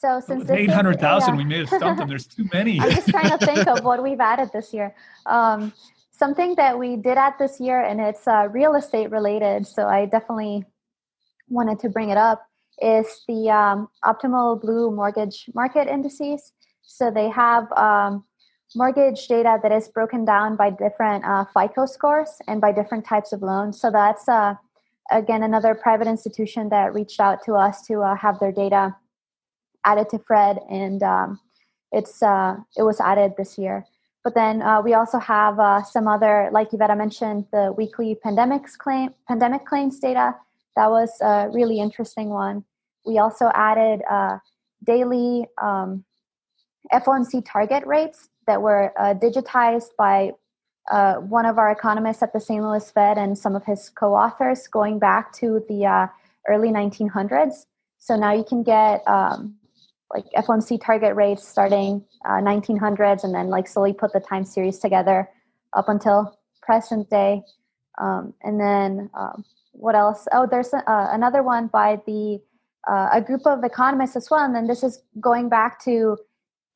So since eight hundred thousand, we may have stumped them. There's too many. I'm just trying to think of what we've added this year. Um, something that we did at this year, and it's uh, real estate related, so I definitely wanted to bring it up, is the um, Optimal Blue mortgage market indices. So they have um, mortgage data that is broken down by different uh, FICO scores and by different types of loans. So that's uh, again another private institution that reached out to us to uh, have their data added to Fred, and um, it's uh, it was added this year. but then uh, we also have uh, some other, like Iveta mentioned, the weekly pandemics claim, pandemic claims data. That was a really interesting one. We also added daily um, FOMC target rates that were uh, digitized by uh, one of our economists at the St. Louis Fed and some of his co-authors going back to the uh, early 1900s. So now you can get um, like FOMC target rates starting uh, 1900s and then like slowly put the time series together up until present day. Um, and then um, what else? Oh, there's a, uh, another one by the uh, a group of economists as well. And then this is going back to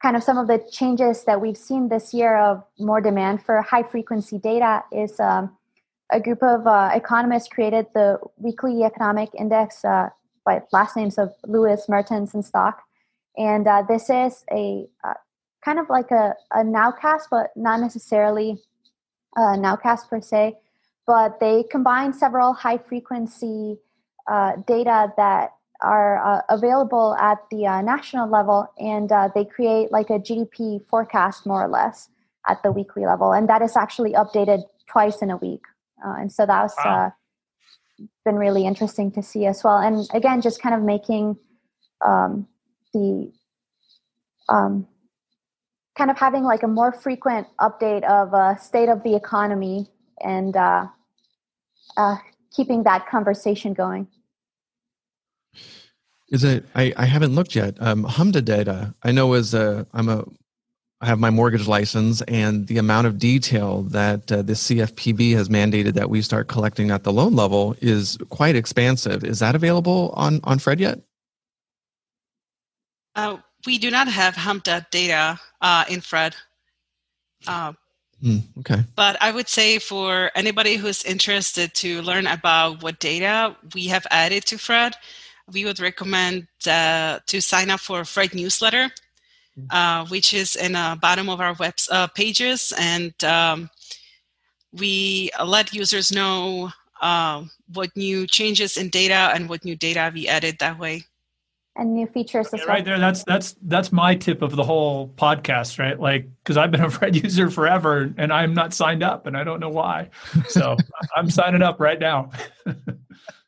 kind of some of the changes that we've seen this year of more demand for high frequency data is um, a group of uh, economists created the weekly economic index uh, by last names of Lewis, Mertens, and Stock. And uh, this is a uh, kind of like a, a nowcast, but not necessarily a nowcast per se. But they combine several high frequency uh, data that are uh, available at the uh, national level, and uh, they create like a GDP forecast more or less at the weekly level. And that is actually updated twice in a week. and so that's wow. been really interesting to see as well. And again, just kind of making um, the um, kind of having like a more frequent update of a state of the economy and uh, uh, keeping that conversation going. Is it? I, I haven't looked yet. Um, HMDA data. I know as a I'm a I have my mortgage license, and the amount of detail that uh, the CFPB has mandated that we start collecting at the loan level is quite expansive. Is that available on on Fred yet? Uh, we do not have HMDA data uh, in Fred. Uh, mm, okay. But I would say for anybody who's interested to learn about what data we have added to Fred, we would recommend uh, to sign up for a Fred newsletter, mm. uh, which is in the bottom of our web uh, pages, and um, we let users know uh, what new changes in data and what new data we added that way and new features as well. Right there, that's that's that's my tip of the whole podcast, right? Like, because I've been a Fred user forever, and I'm not signed up, and I don't know why. So I'm signing up right now.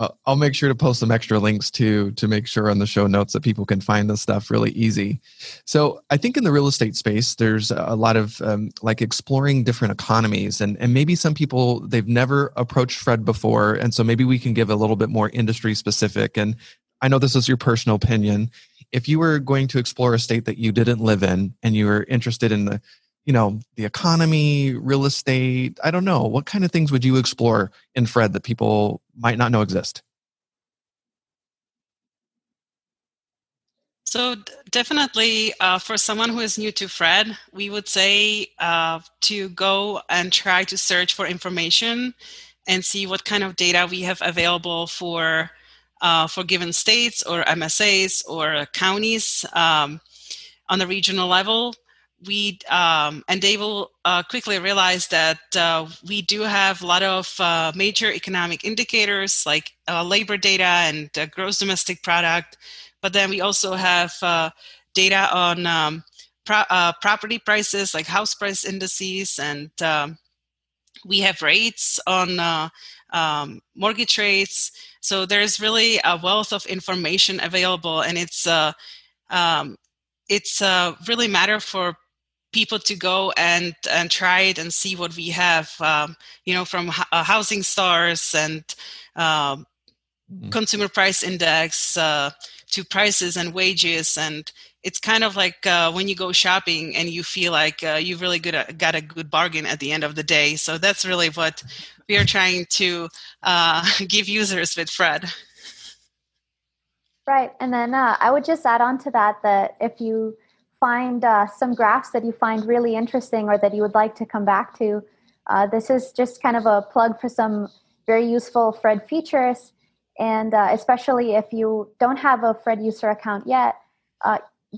uh, I'll make sure to post some extra links too to make sure on the show notes that people can find this stuff really easy. So I think in the real estate space, there's a lot of um, like exploring different economies, and and maybe some people they've never approached Fred before, and so maybe we can give a little bit more industry specific and I know this is your personal opinion. If you were going to explore a state that you didn't live in and you were interested in the, you know, the economy, real estate, I don't know, what kind of things would you explore in Fred that people might not know exist? So definitely, uh, for someone who is new to Fred, we would say uh, to go and try to search for information and see what kind of data we have available for uh, for given states or MSAs or counties um, on the regional level. We um, and they will uh, quickly realize that uh, we do have a lot of uh, major economic indicators like uh, labor data and gross domestic product, but then we also have uh, data on um, pro- property prices like house price indices and um, we have rates on um, mortgage rates. So there's really a wealth of information available, and it's uh, um, it's uh, really matter for people to go and and try it and see what we have. Um, you know, from uh, housing starts and um, mm-hmm. consumer price index uh, to prices and wages and it's kind of like uh, when you go shopping and you feel like uh, you really good, got a good bargain at the end of the day. So that's really what we are trying to uh, give users with Fred. Right. And then uh, I would just add on to that that if you find uh, some graphs that you find really interesting or that you would like to come back to, uh, this is just kind of a plug for some very useful Fred features. And especially if you don't have a Fred user account yet,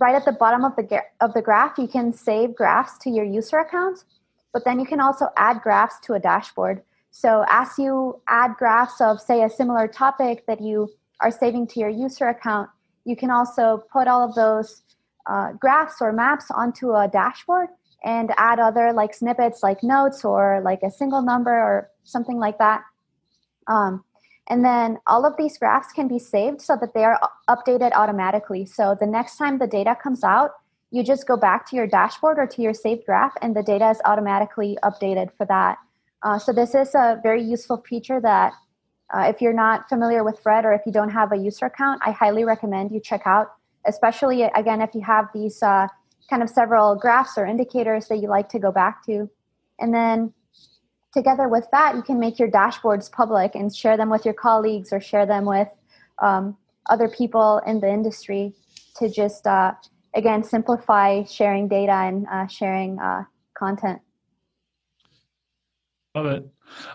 right at the bottom of the of the graph, you can save graphs to your user account, but then you can also add graphs to a dashboard. So as you add graphs of, say, a similar topic that you are saving to your user account, you can also put all of those uh, graphs or maps onto a dashboard and add other like snippets like notes or like a single number or something like that. Um, and then all of these graphs can be saved so that they are updated automatically. So the next time the data comes out, you just go back to your dashboard or to your saved graph, and the data is automatically updated for that. Uh, so this is a very useful feature that uh, if you're not familiar with Fred or if you don't have a user account, I highly recommend you check out, especially again if you have these uh, kind of several graphs or indicators that you like to go back to. And then together with that, you can make your dashboards public and share them with your colleagues or share them with um, other people in the industry to just, uh, again, simplify sharing data and uh, sharing uh, content. Love it.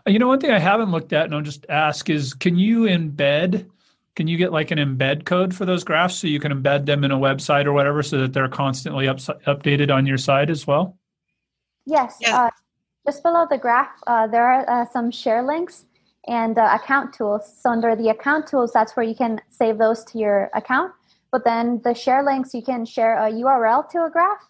You know, one thing I haven't looked at, and I'll just ask is can you embed can you get like an embed code for those graphs so you can embed them in a website or whatever so that they're constantly up, updated on your site as well? Yes. Yeah. Uh, just below the graph, uh, there are uh, some share links and uh, account tools. So under the account tools, that's where you can save those to your account. But then the share links, you can share a URL to a graph.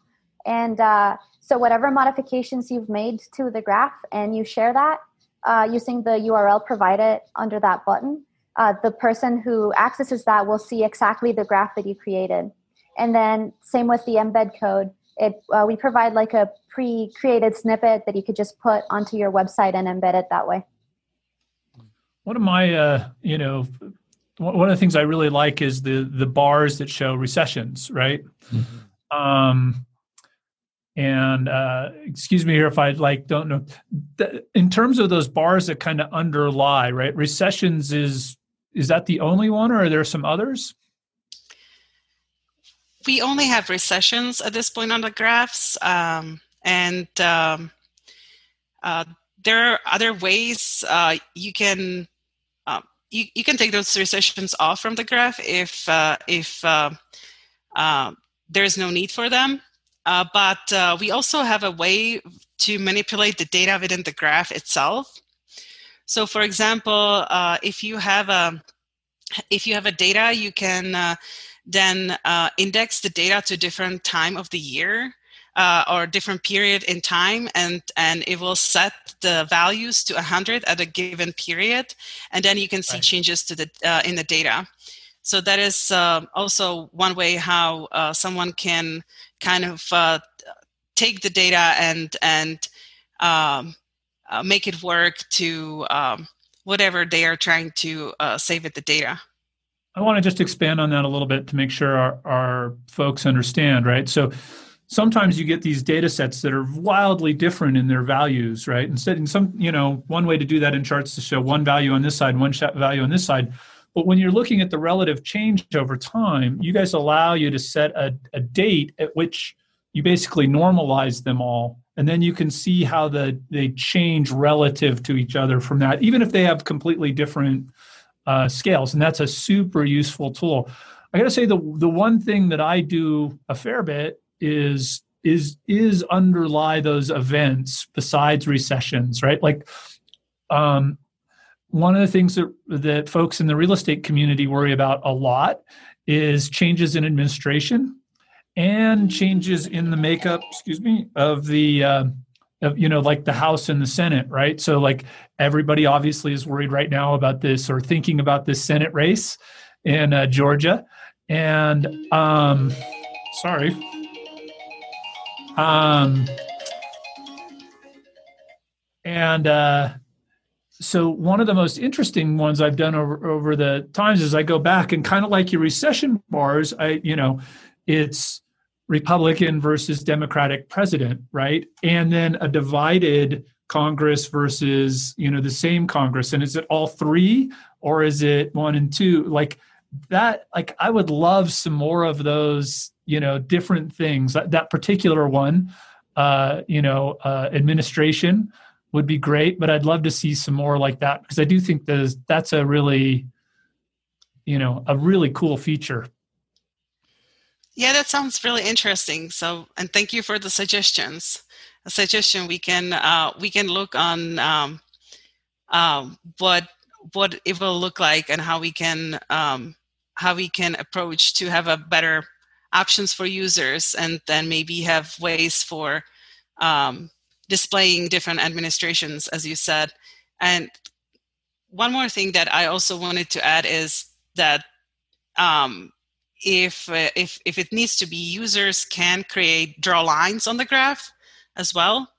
And uh, so whatever modifications you've made to the graph and you share that uh, using the URL provided under that button, uh, the person who accesses that will see exactly the graph that you created. And then same with the embed code. It, uh, we provide like a pre-created snippet that you could just put onto your website and embed it that way. One of my, uh, you know, one of the things I really like is the the bars that show recessions, right? Mm-hmm. Um, and uh, excuse me here if I like don't know. In terms of those bars that kind of underlie, right? Recessions is is that the only one, or are there some others? We only have recessions at this point on the graphs, um, and um, uh, there are other ways uh, you can uh, you, you can take those recessions off from the graph if uh, if uh, uh, there is no need for them. but we also have a way to manipulate the data within the graph itself. So, for example, uh, if you have a if you have a data, you can uh, then uh, index the data to different time of the year uh, or different period in time, and and it will set the values to 100 at a given period, and then you can see right. changes to the uh, in the data. So that is uh, also one way how someone can kind of take the data and and um, uh, make it work to um, whatever they are trying to uh, save at the data. I want to just expand on that a little bit to make sure our, our folks understand, right? So sometimes you get these data sets that are wildly different in their values, right? Instead, in some, you know, one way to do that in charts to show one value on this side, one value on this side. But when you're looking at the relative change over time, you guys allow you to set a, a date at which you basically normalize them all and then you can see how the they change relative to each other from that even if they have completely different uh, scales. And that's a super useful tool. I gotta say the the one thing that i do a fair bit is is is underlie those events besides recessions right? Like um one of the things that that folks in the real estate community worry about a lot is changes in administration and changes in the makeup, excuse me, of the, uh, of, you know, like the House and the Senate, right? So, like, everybody obviously is worried right now about this or thinking about this Senate race in uh, Georgia. And, um, sorry. Um, and, uh, so one of the most interesting ones I've done over over the times is I go back and kind of like your recession bars, I you know, it's Republican versus Democratic president, right? And then a divided Congress versus, you know, the same Congress. And is it all three or is it one and two? Like that, like I would love some more of those, you know, different things. That, that particular one, uh, you know, uh, administration would be great, but I'd love to see some more like that because I do think there's, that's a really, you know, a really cool feature yeah, that sounds really interesting. So, and thank you for the suggestions. A suggestion we can uh, we can look on um, um, what what it will look like and how we can um, how we can approach to have a better options for users and then maybe have ways for um, displaying different administrations as you said and one more thing that i also wanted to add is that um, if uh, if if it needs to be users can create draw lines on the graph as well.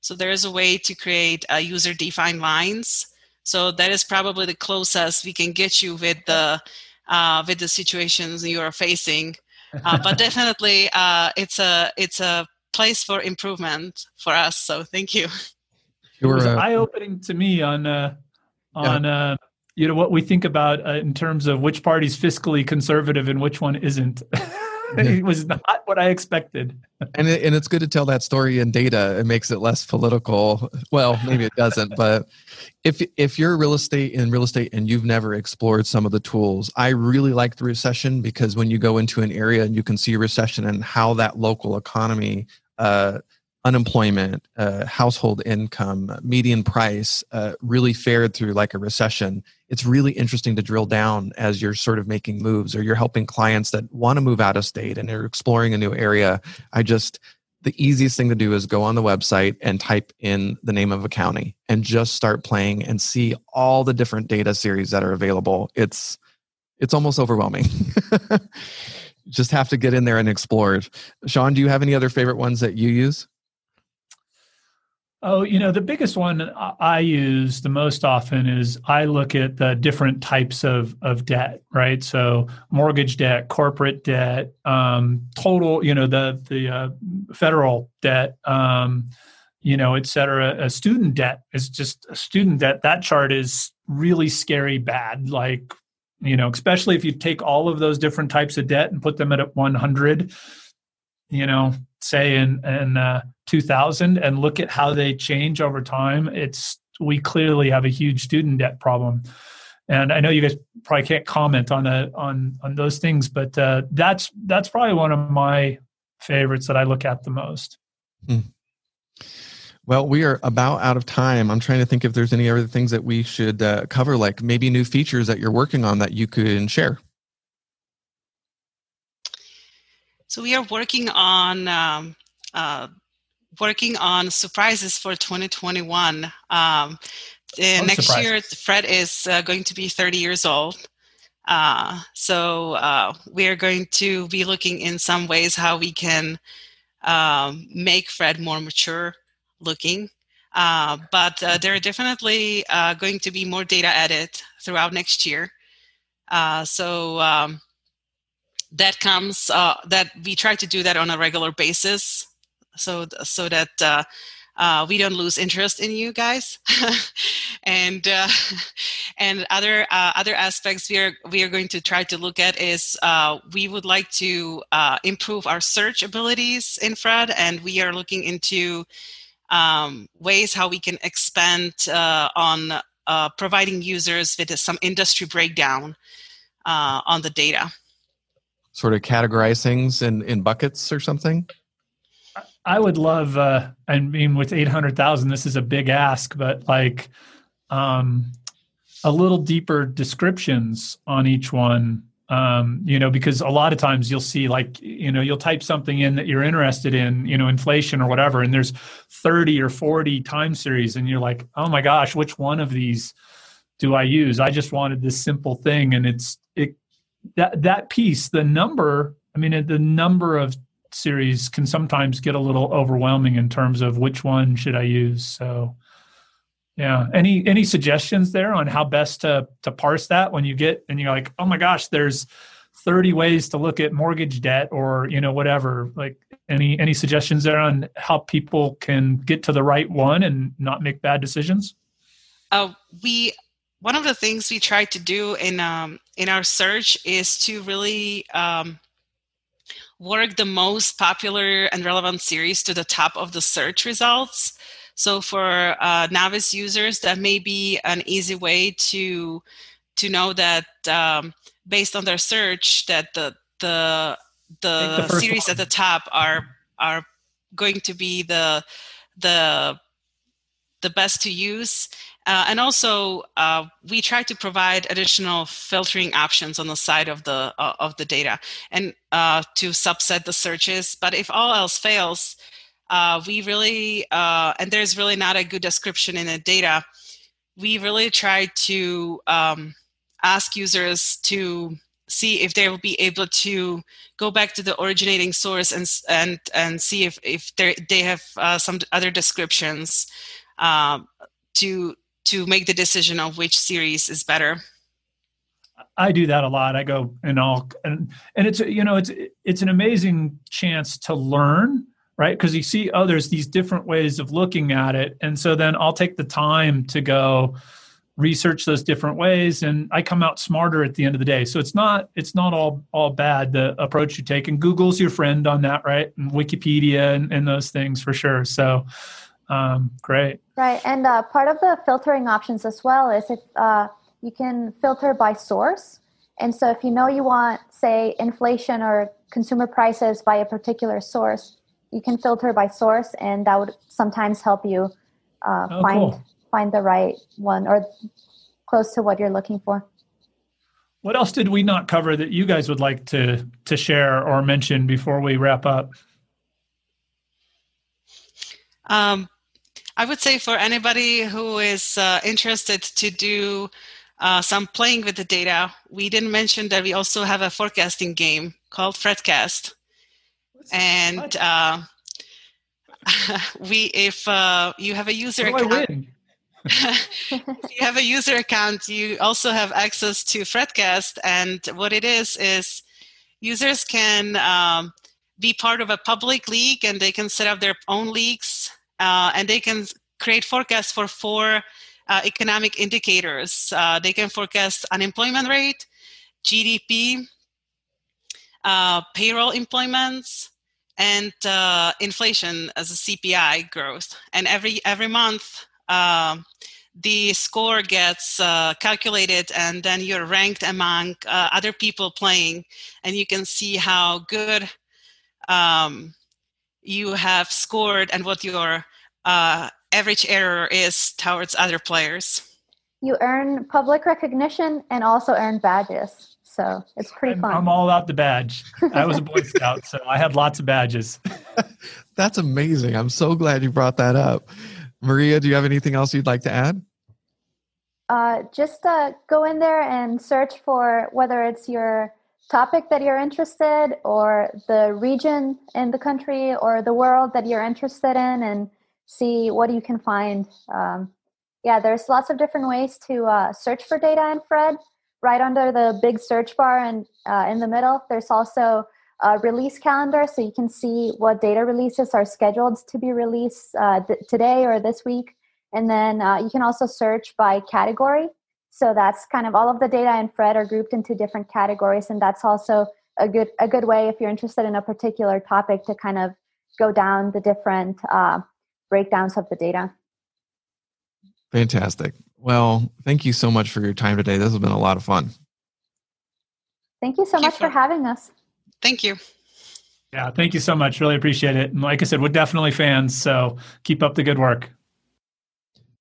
So there is a way to create uh, user defined lines. So that is probably the closest we can get you with the uh, with the situations you are facing. Uh, but definitely uh, it's a it's a place for improvement for us. So thank you. It was uh, eye opening to me on uh, on yeah you know what we think about uh, in terms of which party's fiscally conservative and which one isn't. it was not what I expected. and it, and it's good to tell that story in data. It makes it less political. Well, maybe it doesn't, but if if you're real estate in real estate and you've never explored some of the tools, I really like the recession because when you go into an area and you can see a recession and how that local economy uh, unemployment, uh, household income, median price uh, really fared through like a recession, it's really interesting to drill down as you're sort of making moves or you're helping clients that want to move out of state and they're exploring a new area. I just, the easiest thing to do is go on the website and type in the name of a county and just start playing and see all the different data series that are available. It's, it's almost overwhelming. just have to get in there and explore it. Sean, do you have any other favorite ones that you use? Oh, you know, the biggest one I use the most often is I look at the different types of, of debt, right? So mortgage debt, corporate debt, um, total, you know, the the uh, federal debt, um, you know, et cetera. A student debt is just a student debt. That chart is really scary bad. Like, you know, especially if you take all of those different types of debt and put them at 100, you know, say in in uh, 2000 and look at how they change over time, it's we clearly have a huge student debt problem. And I know you guys probably can't comment on a, on on those things, but uh, that's that's probably one of my favorites that I look at the most. Hmm. Well, we are about out of time. I'm trying to think if there's any other things that we should uh, cover, like maybe new features that you're working on that you could share. So we are working on um, uh, working on surprises for 2021. Um, next surprise. year, Fred is uh, going to be 30 years old. Uh, so uh, we are going to be looking in some ways how we can um, make Fred more mature looking. Uh, but uh, there are definitely uh, going to be more data added throughout next year. so um, that comes uh, that we try to do that on a regular basis so so that uh, uh, we don't lose interest in you guys and uh, and other uh, other aspects we are we are going to try to look at is uh, we would like to improve our search abilities in fred and we are looking into um, ways how we can expand on providing users with some industry breakdown on the data sort of categorize things in in buckets or something? I would love. Uh, I mean, with eight hundred thousand, this is a big ask, but like um, a little deeper descriptions on each one. Um, you know, because a lot of times you'll see like, you know, you'll type something in that you're interested in, you know, inflation or whatever, and there's 30 or 40 time series, and you're like, oh my gosh, which one of these do I use? I just wanted this simple thing, and it's it that that piece, the number, I mean, the number of series can sometimes get a little overwhelming in terms of which one should I use. So, yeah, any any suggestions there on how best to to parse that when you get and you're like, oh my gosh, there's 30 ways to look at mortgage debt or you know whatever. Like any any suggestions there on how people can get to the right one and not make bad decisions? Uh, we one of the things we try to do in um, in our search is to really um, work the most popular and relevant series to the top of the search results. So for uh, novice users, that may be an easy way to to know that um, based on their search that the the the, the series one. at the top are are going to be the the the best to use Uh, and also, uh, we try to provide additional filtering options on the side of the uh, of the data, and uh, to subset the searches. But if all else fails, uh, we really uh, and there's really not a good description in the data. We really try to um, ask users to see if they will be able to go back to the originating source and and and see if if they have some other descriptions to to make the decision of which series is better I do that a lot. I go and all and and it's you know it's it's an amazing chance to learn, right? Because you see others these different ways of looking at it, and so then I'll take the time to go research those different ways, and I come out smarter at the end of the day. So it's not it's not all all bad the approach you take, and Google's your friend on that, right? And Wikipedia and, and those things for sure. So um, great. Right, and uh, part of the filtering options as well is if uh, you can filter by source. And so if you know you want, say, inflation or consumer prices by a particular source, you can filter by source, and that would sometimes help you uh, oh, find cool. find the right one or close to what you're looking for. What else did we not cover that you guys would like to to share or mention before we wrap up? Um, I would say for anybody who is uh, interested to do uh, some playing with the data, we didn't mention that we also have a forecasting game called Fredcast, and uh, we if uh, you have a user account. if you have a user account, you also have access to Fredcast, and what it is is users can um, be part of a public league, and they can set up their own leagues uh, and they can create forecasts for four uh, economic indicators. Uh, they can forecast unemployment rate, GDP, uh, payroll employments, and uh, inflation as a CPI growth. And every every month, um, the score gets uh, calculated, and then you're ranked among other people playing, and you can see how good. Um, you have scored and what your uh, average error is towards other players. You earn public recognition and also earn badges. So it's pretty I'm, fun. I'm all about the badge. I was a Boy Scout, so I had lots of badges. That's amazing. I'm so glad you brought that up. Maria, do you have anything else you'd like to add? Uh, just uh, go in there and search for whether it's your topic that you're interested or the region in the country or the world that you're interested in and see what you can find. Um, yeah, there's lots of different ways to uh, search for data in Fred. Right under the big search bar and uh, in the middle, there's also a release calendar, so you can see what data releases are scheduled to be released uh, th- today or this week. And then uh, you can also search by category. So that's kind of all of the data in Fred are grouped into different categories, and that's also a good a good way if you're interested in a particular topic to kind of go down the different uh, breakdowns of the data. Fantastic. Well, thank you so much for your time today. This has been a lot of fun. Thank you so thank much you for, for having us. Thank you. Yeah, thank you so much. Really appreciate it. And like I said, we're definitely fans. So keep up the good work.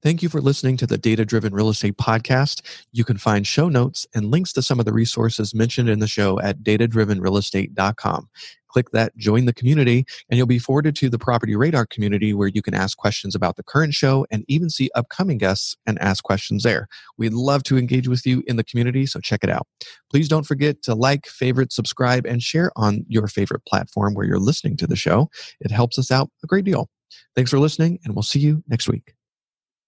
Thank you for listening to the Data Driven Real Estate Podcast. You can find show notes and links to some of the resources mentioned in the show at datadrivenrealestate.com. Click that join the community, and you'll be forwarded to the Property Radar community where you can ask questions about the current show and even see upcoming guests and ask questions there. We'd love to engage with you in the community, so check it out. Please don't forget to like, favorite, subscribe, and share on your favorite platform where you're listening to the show. It helps us out a great deal. Thanks for listening, and we'll see you next week.